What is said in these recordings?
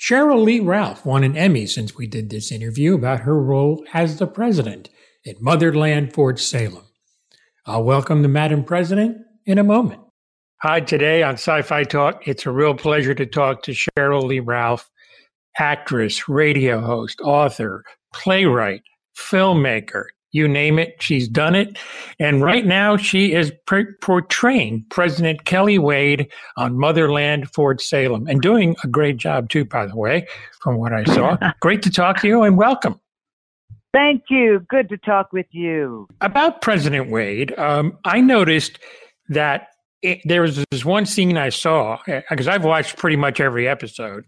Sheryl Lee Ralph won an Emmy since we did this interview about her role as the president at Motherland Fort Salem. I'll welcome the Madam President in a moment. Hi, today on Sci Fi Talk, it's a real pleasure to talk to Sheryl Lee Ralph, actress, radio host, author, playwright, filmmaker, you name it, she's done it. And right now, she is per- portraying President Kelly Wade on Motherland Fort Salem and doing a great job, too, by the way, from what I saw. great to talk to you and welcome. Thank you. Good to talk with you. About President Wade, um, I noticed that it, there was this one scene I saw because eh, I've watched pretty much every episode.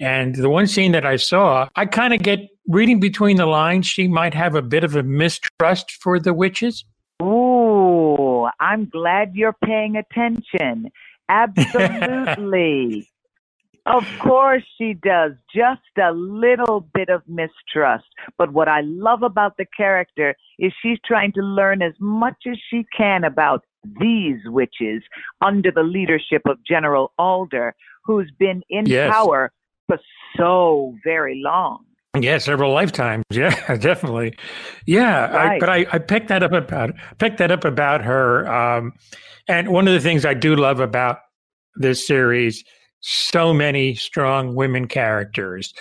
And the one scene that I saw, I kind of get reading between the lines, she might have a bit of a mistrust for the witches. Ooh, I'm glad you're paying attention. Absolutely. of course she does. Just a little bit of mistrust. But what I love about the character is she's trying to learn as much as she can about these witches under the leadership of General Alder, who's been in yes. power for so very long. Yeah, several lifetimes. Yeah, definitely. Yeah, right. I, but I, I picked that up about picked that up about her. Um, and one of the things I do love about this series, so many strong women characters,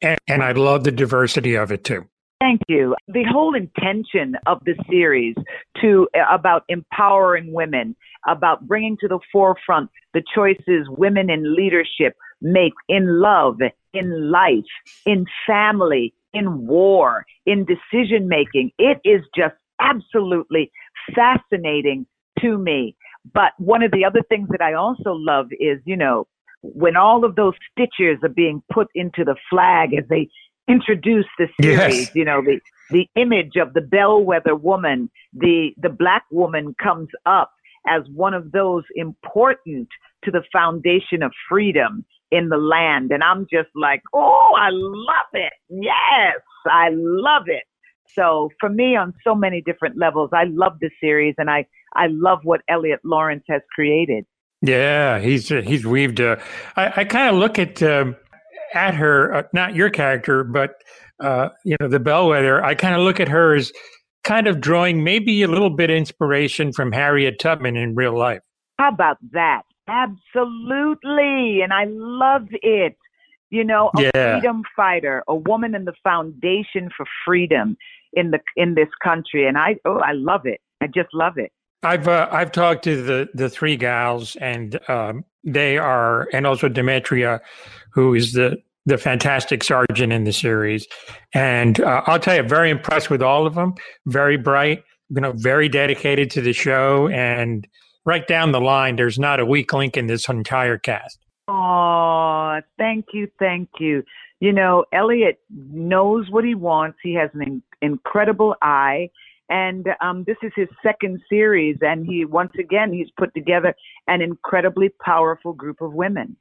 and, and I love the diversity of it too. Thank you. The whole intention of the series to about empowering women, about bringing to the forefront the choices women in leadership make in love, in life, in family, in war, in decision making. It is just absolutely fascinating to me. But one of the other things that I also love is, you know, when all of those stitches are being put into the flag as they introduce the series. Yes. You know, the the image of the bellwether woman, the the black woman comes up as one of those important to the foundation of freedom in the land. And I'm just like, oh, I love it. Yes, I love it. So for me, on so many different levels, I love the series, and I I love what Eliot Laurence has created. Yeah, he's he's weaved. A, I, I kind of look at um, at her, uh, not your character, but uh, you know the bellwether. I kind of look at her as kind of drawing maybe a little bit inspiration from Harriet Tubman in real life. How about that? Absolutely, and I love it. You know, a yeah. freedom fighter, a woman in the foundation for freedom in the in this country, and I oh, I love it. I just love it. I've uh, I've talked to the the three gals, and um, they are, and also Demetria, who is the the fantastic sergeant in the series. And uh, I'll tell you, very impressed with all of them. Very bright, you know, very dedicated to the show, and right down the line, there's not a weak link in this entire cast. Oh, thank you, thank you. You know, Eliot knows what he wants. He has an in- incredible eye and um, this is his second series and he once again he's put together an incredibly powerful group of women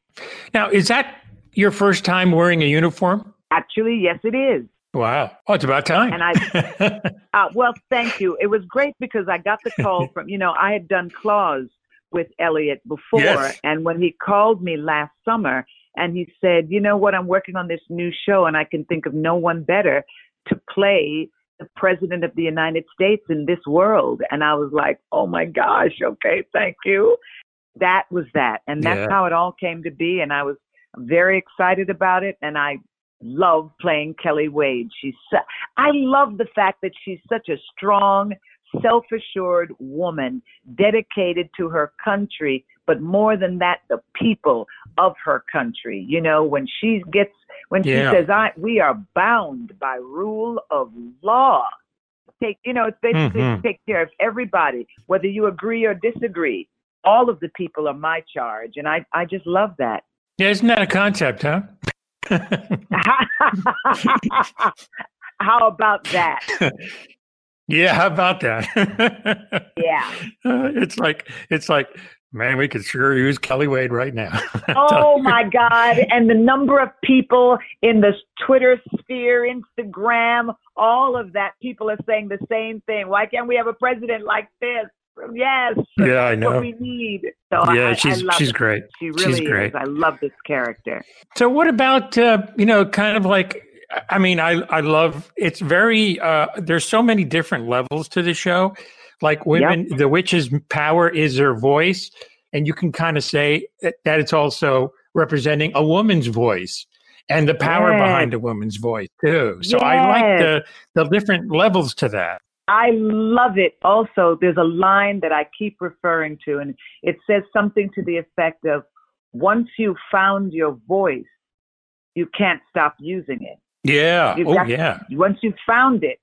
now is that your first time wearing a uniform actually yes it is wow oh it's about time and i uh, well thank you it was great because i got the call from you know i had done claws with Eliot before yes. and when he called me last summer and he said you know what i'm working on this new show and i can think of no one better to play the president of the United States in this world. And I was like, oh my gosh, okay, thank you. That was that. And that's yeah. how it all came to be. And I was very excited about it. And I love playing Kelly Wade. She's, I love the fact that she's such a strong, self assured woman dedicated to her country, but more than that, the people of her country. You know, when she gets when yeah. she says, "I we are bound by rule of law." Take you know, it's basically mm-hmm. take care of everybody, whether you agree or disagree. All of the people are my charge, and I I just love that. Yeah, isn't that a concept, huh? how about that? Yeah, how about that? yeah. Uh, it's like it's like Man, we could sure use Kelly Wade right now. oh my God. And the number of people in the Twitter sphere, Instagram, all of that, people are saying the same thing. Why can't we have a president like this? Yes. Yeah, I know. What we need. So yeah, I, she's I she's it. great. She really she's great. is. I love this character. So what about uh, you know, kind of like I mean, I I love it's very uh there's so many different levels to the show. Like women, yep. the witch's power is her voice, and you can kind of say that it's also representing a woman's voice and the power yes. behind a woman's voice too. So yes. I like the the different levels to that. I love it. Also, there's a line that I keep referring to, and it says something to the effect of once you've found your voice, you can't stop using it. Yeah. You've oh, yeah. To, once you've found it,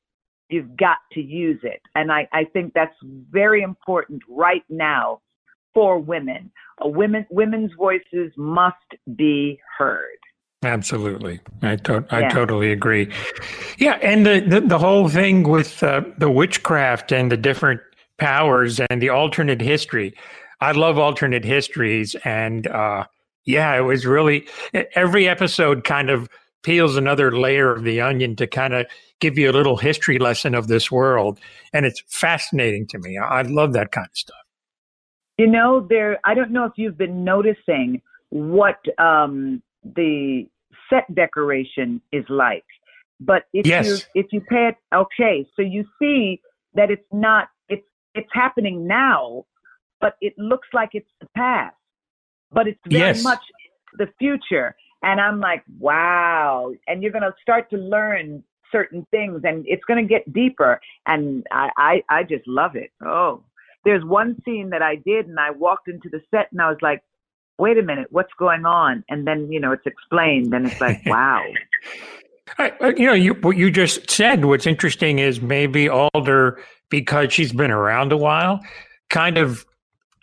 you've got to use it. And I, I think that's very important right now for women. Uh, women women's voices must be heard. Absolutely, I to- I yeah. totally agree. Yeah, and the the, the whole thing with uh, the witchcraft and the different powers and the alternate history. I love alternate histories, and uh, yeah, it was really every episode kind of peels another layer of the onion to kind of give you a little history lesson of this world, and it's fascinating to me. I love that kind of stuff. You know, there. I don't know if you've been noticing what um, the set decoration is like. But if yes. you if you pay it okay, so you see that it's not it's it's happening now, but it looks like it's the past. But it's very yes. much the future. And I'm like, wow. And you're gonna start to learn certain things and it's gonna get deeper. And I, I, I just love it. Oh. There's one scene that I did and I walked into the set and I was like, wait a minute, what's going on? And then, you know, it's explained and it's like, wow. I, you know, you, what you just said, what's interesting is maybe Alder, because she's been around a while, kind of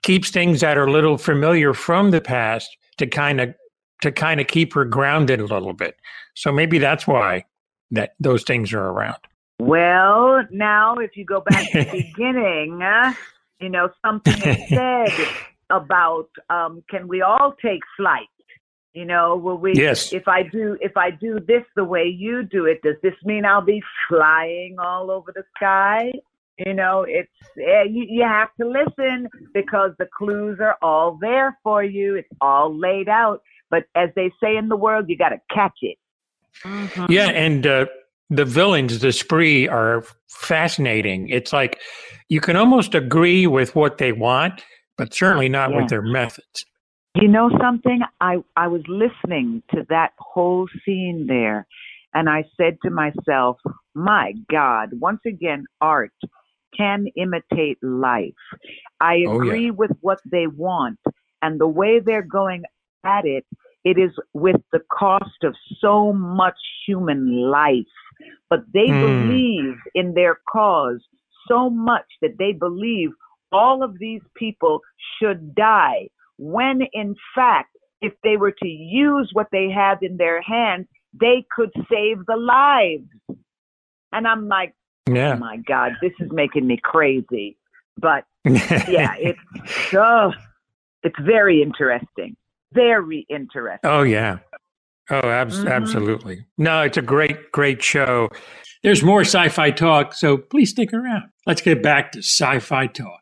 keeps things that are a little familiar from the past to kind of to kind of keep her grounded a little bit. So maybe that's why that those things are around. Well, now if you go back to the beginning, uh, you know, something is said about um, can we all take flight? You know, will we? Yes. If I do, if I do this the way you do it, does this mean I'll be flying all over the sky? You know, it's eh, you, you have to listen because the clues are all there for you. It's all laid out. But as they say in the world, you got to catch it. Mm-hmm. Yeah, and uh, the villains, the spree, are fascinating. It's like you can almost agree with what they want, but certainly not yeah. with their methods. You know something? I, I was listening to that whole scene there, and I said to myself, my God, once again, art can imitate life. I agree oh, yeah. with what they want, and the way they're going at it, it is with the cost of so much human life. But they mm. believe in their cause so much that they believe all of these people should die, when in fact, if they were to use what they have in their hands, they could save the lives. And I'm like, yeah. oh my God, this is making me crazy. But yeah, it's oh, it's very interesting. Very interesting. Oh yeah. Oh, ab- mm-hmm. absolutely. No, it's a great, great show. There's more sci fi talk, so please stick around. Let's get back to sci fi talk.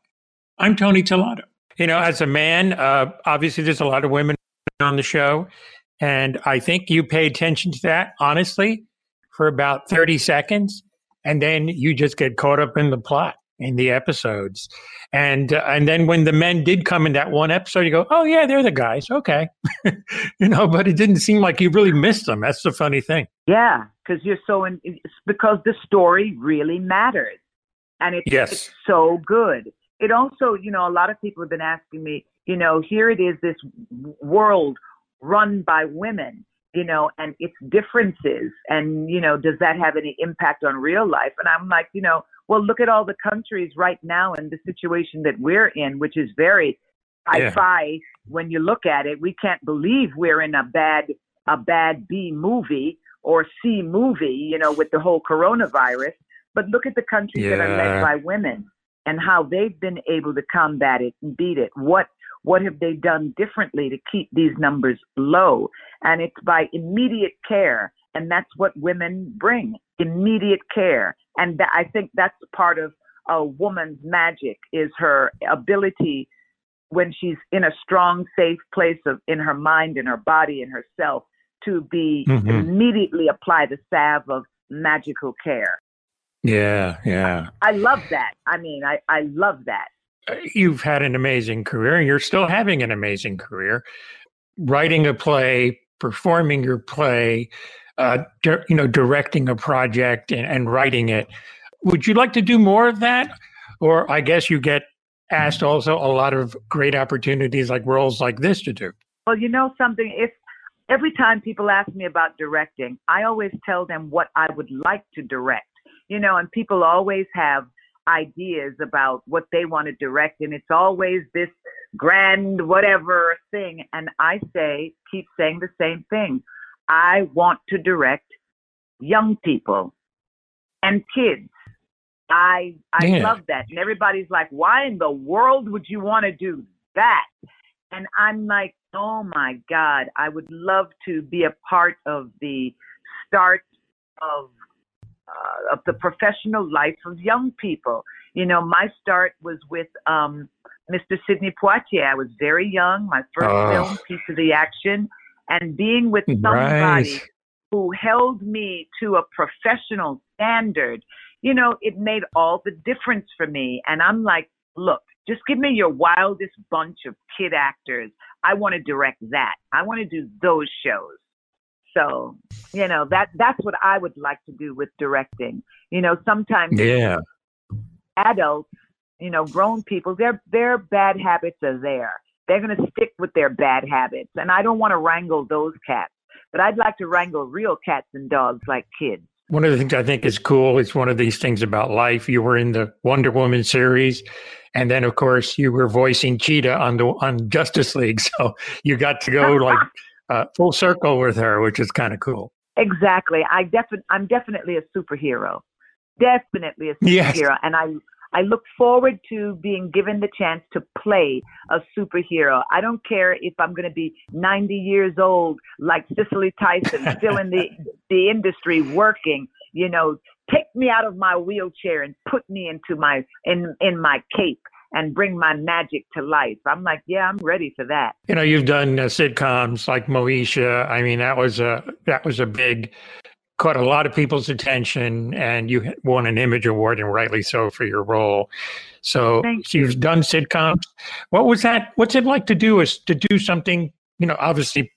I'm Tony Tellado. You know, as a man, uh, obviously there's a lot of women on the show. And I think you pay attention to that, honestly, for about 30 seconds. And then you just get caught up in the plot in the episodes. And uh, and then when the men did come in that one episode, you go, oh, yeah, they're the guys. Okay. you know, but it didn't seem like you really missed them. That's the funny thing. Yeah, because you're so in, because the story really matters. And it's, yes. it's so good it also, you know, a lot of people have been asking me, you know, here it is, this world run by women, you know, and its differences. And, you know, does that have any impact on real life? And I'm like, you know, well, look at all the countries right now and the situation that we're in, which is very sci-fi. When you look at it, we can't believe we're in a bad, a bad B movie or C movie, you know, with the whole coronavirus. But look at the countries yeah. that are led by women and how they've been able to combat it and beat it. What what have they done differently to keep these numbers low? And it's by immediate care, and that's what women bring immediate care. And th- I think that's part of a woman's magic is her ability when she's in a strong, safe place of in her mind, in her body, in herself, to be mm-hmm. immediately apply the salve of magical care. Yeah, yeah. I, I love that. I mean, I, I love that. Uh, you've had an amazing career and you're still having an amazing career. Writing a play, performing your play, uh, di- you know, directing a project and, and writing it. Would you like to do more of that? Or I guess you get asked also a lot of great opportunities like roles like this to do. Well, you know something, if every time people ask me about directing, I always tell them what I would like to direct. You know, and people always have ideas about what they want to direct and it's always this grand whatever thing and I say keep saying the same thing. I want to direct young people and kids I I yeah. love that. And everybody's like, why in the world would you want to do that? And I'm like, oh my God, I would love to be a part of the start of uh, of the professional life of young people. You know, my start was with um, Mr. Sidney Poitier. I was very young, my first oh. film, Piece of the Action, and being with somebody right. who held me to a professional standard you know, it made all the difference for me. And I'm like, look, just give me your wildest bunch of kid actors. I want to direct that. I want to do those shows. So, you know, that that's what I would like to do with directing. You know, sometimes yeah. adults, you know, grown people, their their bad habits are there. They're going to stick with their bad habits, and I don't want to wrangle those cats. But I'd like to wrangle real cats and dogs like kids. One of the things I think is cool is one of these things about life. You were in the Wonder Woman series, and then of course you were voicing Cheetah on the on Justice League, so you got to go like uh, full circle with her, which is kind of cool. Exactly. I defi- I'm definitely a superhero. Definitely a superhero, yes. and I I look forward to being given the chance to play a superhero. I don't care if I'm going to be 90 years old, like Cicely Tyson, still in the, the industry working. You know, take me out of my wheelchair and put me into my in in my cape and bring my magic to life. I'm like, yeah, I'm ready for that. You know, you've done uh, sitcoms like Moesha. I mean, that was a that was a big caught a lot of people's attention and you won an image award and rightly so for your role so Thank you've done sitcoms what was that what's it like to do is to do something you know obviously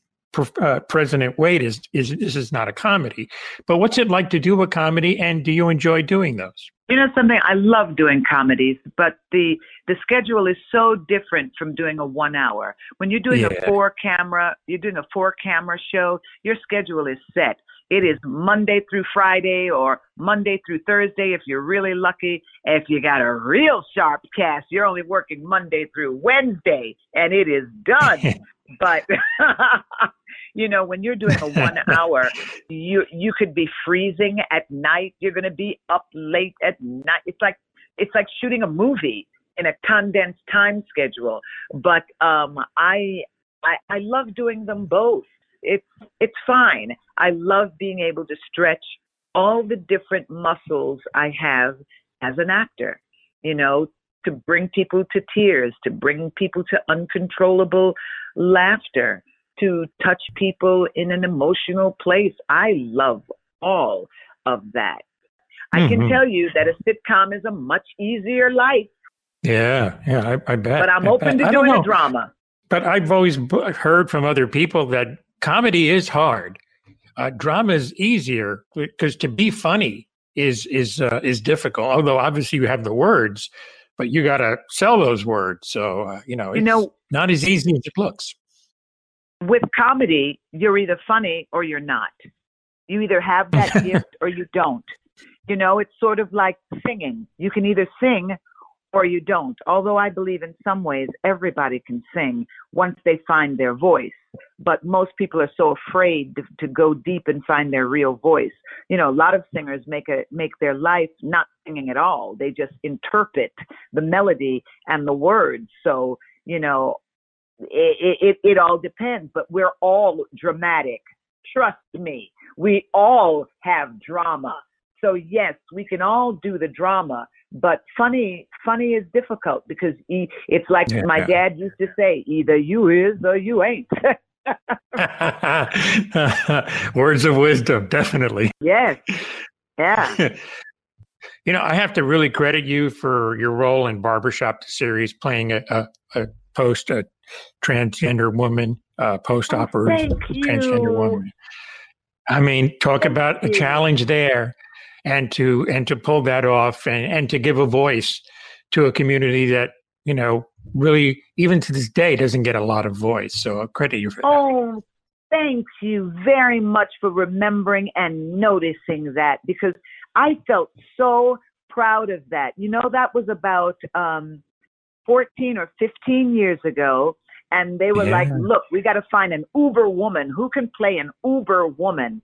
uh, president wade is, is this is not a comedy but what's it like to do a comedy and do you enjoy doing those you know something i love doing comedies but the the schedule is so different from doing a one hour when you're doing yeah. a four camera you're doing a four camera show your schedule is set it is Monday through Friday or Monday through Thursday if you're really lucky. If you got a real sharp cast, you're only working Monday through Wednesday and it is done. but you know, when you're doing a one hour, you you could be freezing at night. You're going to be up late at night. It's like it's like shooting a movie in a condensed time schedule. But um, I, I I love doing them both it's it's fine. I love being able to stretch all the different muscles I have as an actor. You know, to bring people to tears, to bring people to uncontrollable laughter, to touch people in an emotional place. I love all of that. I mm-hmm. can tell you that a sitcom is a much easier life. Yeah, yeah, I, I bet. But I'm open to doing a drama. But I've always heard from other people that comedy is hard. Uh, drama is easier because to be funny is is uh, is difficult. Although obviously you have the words, but you got to sell those words. So uh, you know, it's you know, not as easy as it looks. With comedy, you're either funny or you're not. You either have that gift or you don't. You know, it's sort of like singing. You can either sing or you don't. Although I believe in some ways everybody can sing once they find their voice. But most people are so afraid to, to, go deep and find their real voice. You know, a lot of singers make a make their life not singing at all. They just interpret the melody and the words. So, you know, it, it, it all depends, but we're all dramatic. Trust me, we all have drama. So yes, we can all do the drama, but funny funny is difficult because he, it's like yeah. my dad used to say either you is or you ain't words of wisdom definitely yes yeah you know i have to really credit you for your role in barbershop the series playing a, a, a post a transgender woman uh, post operative oh, transgender woman. I mean talk thank about you. a challenge there and to and to pull that off and, and to give a voice to a community that you know really even to this day doesn't get a lot of voice. So i credit you for that. Oh thank you very much for remembering and noticing that because i felt so proud of that. You know that was about um 14 or 15 years ago and they were yeah. like look we got to find an uber woman who can play an uber woman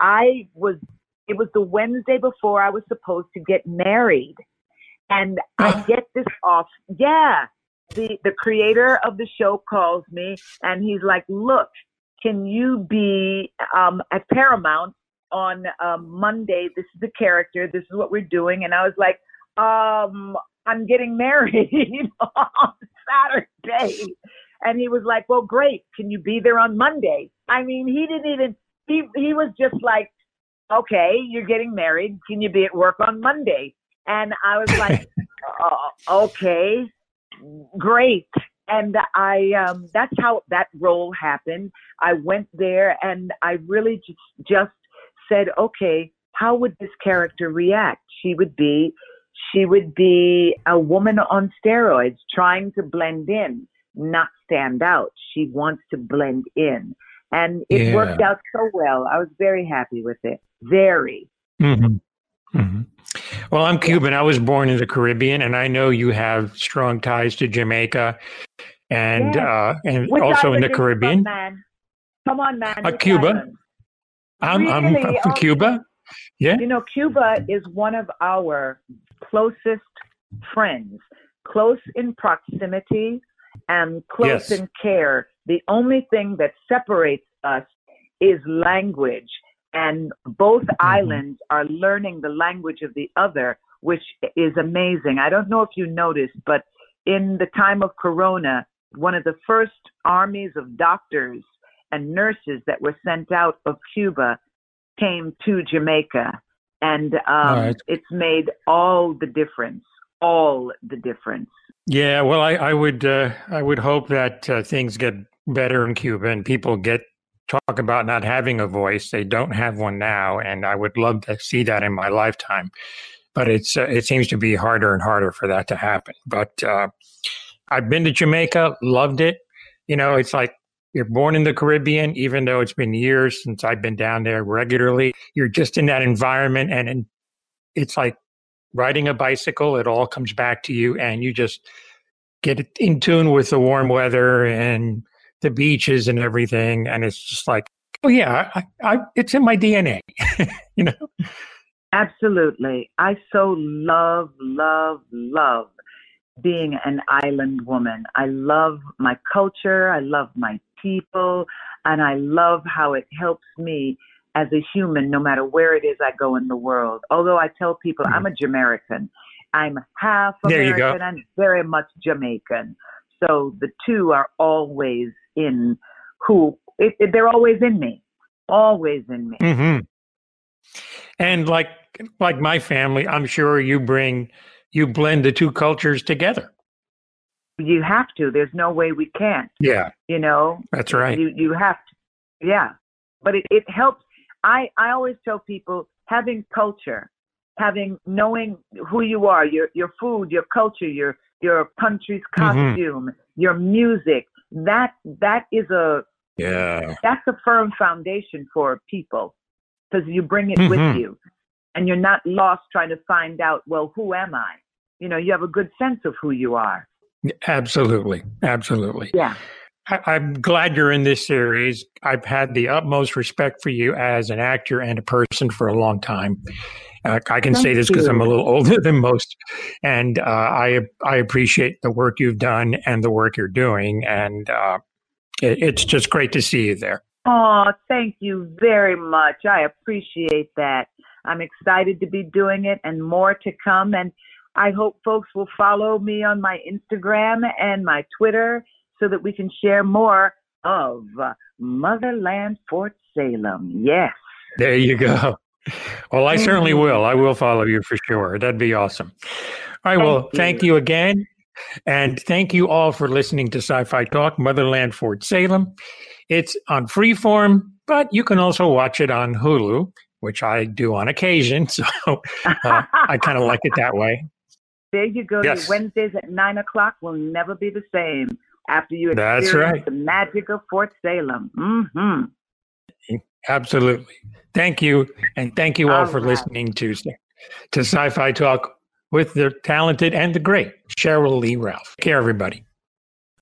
i was it was the Wednesday before I was supposed to get married. And I get this off. Yeah. The the creator of the show calls me and he's like, "Look, can you be um, at Paramount on um, Monday? This is the character. This is what we're doing." And I was like, um, "I'm getting married on Saturday." And he was like, "Well, great. Can you be there on Monday?" I mean, he didn't even. He he was just like, okay, you're getting married. Can you be at work on Monday? And I was like, uh, okay, great. And I, um, that's how that role happened. I went there and I really just, just said, okay, how would this character react? She would be, she would be a woman on steroids trying to blend in, not stand out. She wants to blend in. And it yeah. worked out so well. I was very happy with it. Very. Mm-hmm. Mm-hmm. Well, I'm Cuban. I was born in the Caribbean, and I know you have strong ties to Jamaica, and yes. uh, and Which also in the Caribbean. man? Come on, man. Uh, Cuba. I'm, really? I'm, I'm from Cuba. Yeah. You know, Cuba is one of our closest friends, close in proximity and close yes. in care. The only thing that separates us is language and both mm-hmm. islands are learning the language of the other, which is amazing. I don't know if you noticed, but in the time of Corona, one of the first armies of doctors and nurses that were sent out of Cuba came to Jamaica. And um, right. it's made all the difference, all the difference. Yeah, well, I, I would uh, I would hope that uh, things get better in Cuba and people get talk about not having a voice. They don't have one now, and I would love to see that in my lifetime. But it's uh, it seems to be harder and harder for that to happen. But uh, I've been to Jamaica, loved it. You know, it's like you're born in the Caribbean, even though it's been years since I've been down there regularly. You're just in that environment, and, it's like riding a bicycle. It all comes back to you, and you just get in tune with the warm weather and the beaches and everything, and it's just like, oh yeah, I, I, it's in my DNA, you know. Absolutely, I so love, love, love being an island woman. I love my culture. I love my people, and I love how it helps me as a human, no matter where it is I go in the world. Although I tell people mm-hmm. I'm a Jamaican, I'm half American and very much Jamaican. So the two are always in who it, it, they're always in me, always in me. Mm-hmm. And like like my family, I'm sure you bring you blend the two cultures together. You have to. There's no way we can't. Yeah. You know. That's right. You you have to. Yeah. But it, it helps. I I always tell people having culture, having knowing who you are, your your food, your culture, your your country's mm-hmm. costume, mm-hmm. your music, that that is a yeah that's a firm foundation for people because you bring it mm-hmm. with you and you're not lost trying to find out well who am i you know you have a good sense of who you are absolutely absolutely yeah I, am glad you're in this series. I've had the utmost respect for you as an actor and a person for a long time. Uh, I can Thank say this because I'm a little older than most, and uh, I I appreciate the work you've done and the work you're doing, and uh, it, it's just great to see you there. Oh, thank you very much. I appreciate that. I'm excited to be doing it, and more to come. And I hope folks will follow me on my Instagram and my Twitter so that we can share more of Motherland Fort Salem. Yes. There you go. Well, I certainly will. I will follow you for sure. That'd be awesome. All right. Thank well, you. thank you again. And thank you all for listening to Sci Fi Talk Motherland Fort Salem. It's on freeform, but you can also watch it on Hulu, which I do on occasion. So uh, I kind of like it that way. There you go. Yes. Wednesdays at nine o'clock will never be the same after you experience right. the magic of Fort Salem. Mm-hmm. Absolutely. Thank you, and thank you all, all for right. listening to to Sci-Fi Talk with the talented and the great Sheryl Lee Ralph. Take care, everybody.